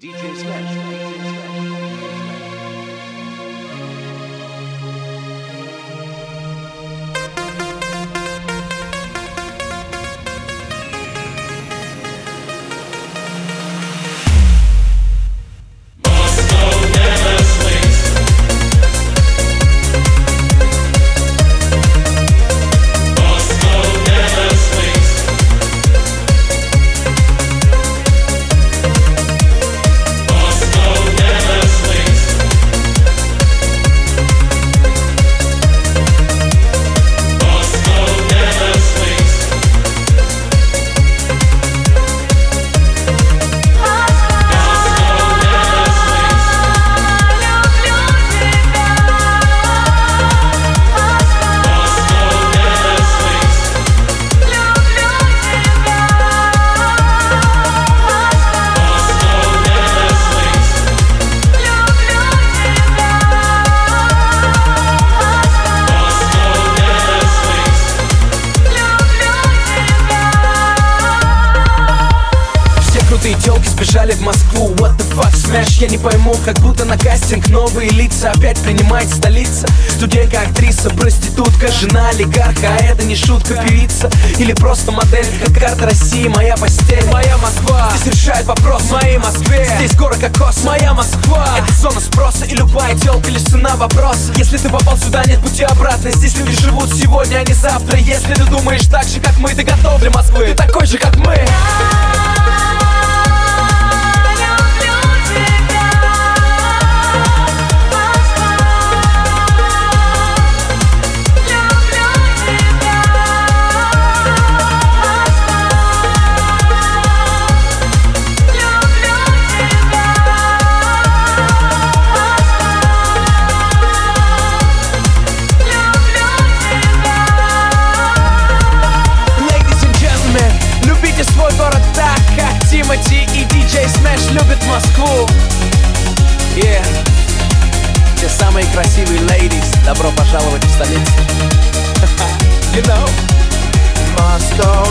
DJ Slash. Сбежали в Москву. What the fuck, smash, я не пойму Как будто на кастинг новые лица Опять принимает столица. Студентка, актриса, проститутка Жена олигарха, а это не шутка Певица. Или просто модель Как карта России, моя постель. Моя Москва, здесь решает вопрос моей Москве, здесь горы кокос Моя Москва, это зона спроса И любая телка лишь цена вопроса. Если ты попал сюда, нет пути обратно. Здесь люди живут сегодня, а не завтра. Если ты думаешь так же, как мы Ты готов для Москвы, ты такой же, как мы Любят Москву. Yeah. Все самые красивые ladies, добро пожаловать в столицу. you know, Moscow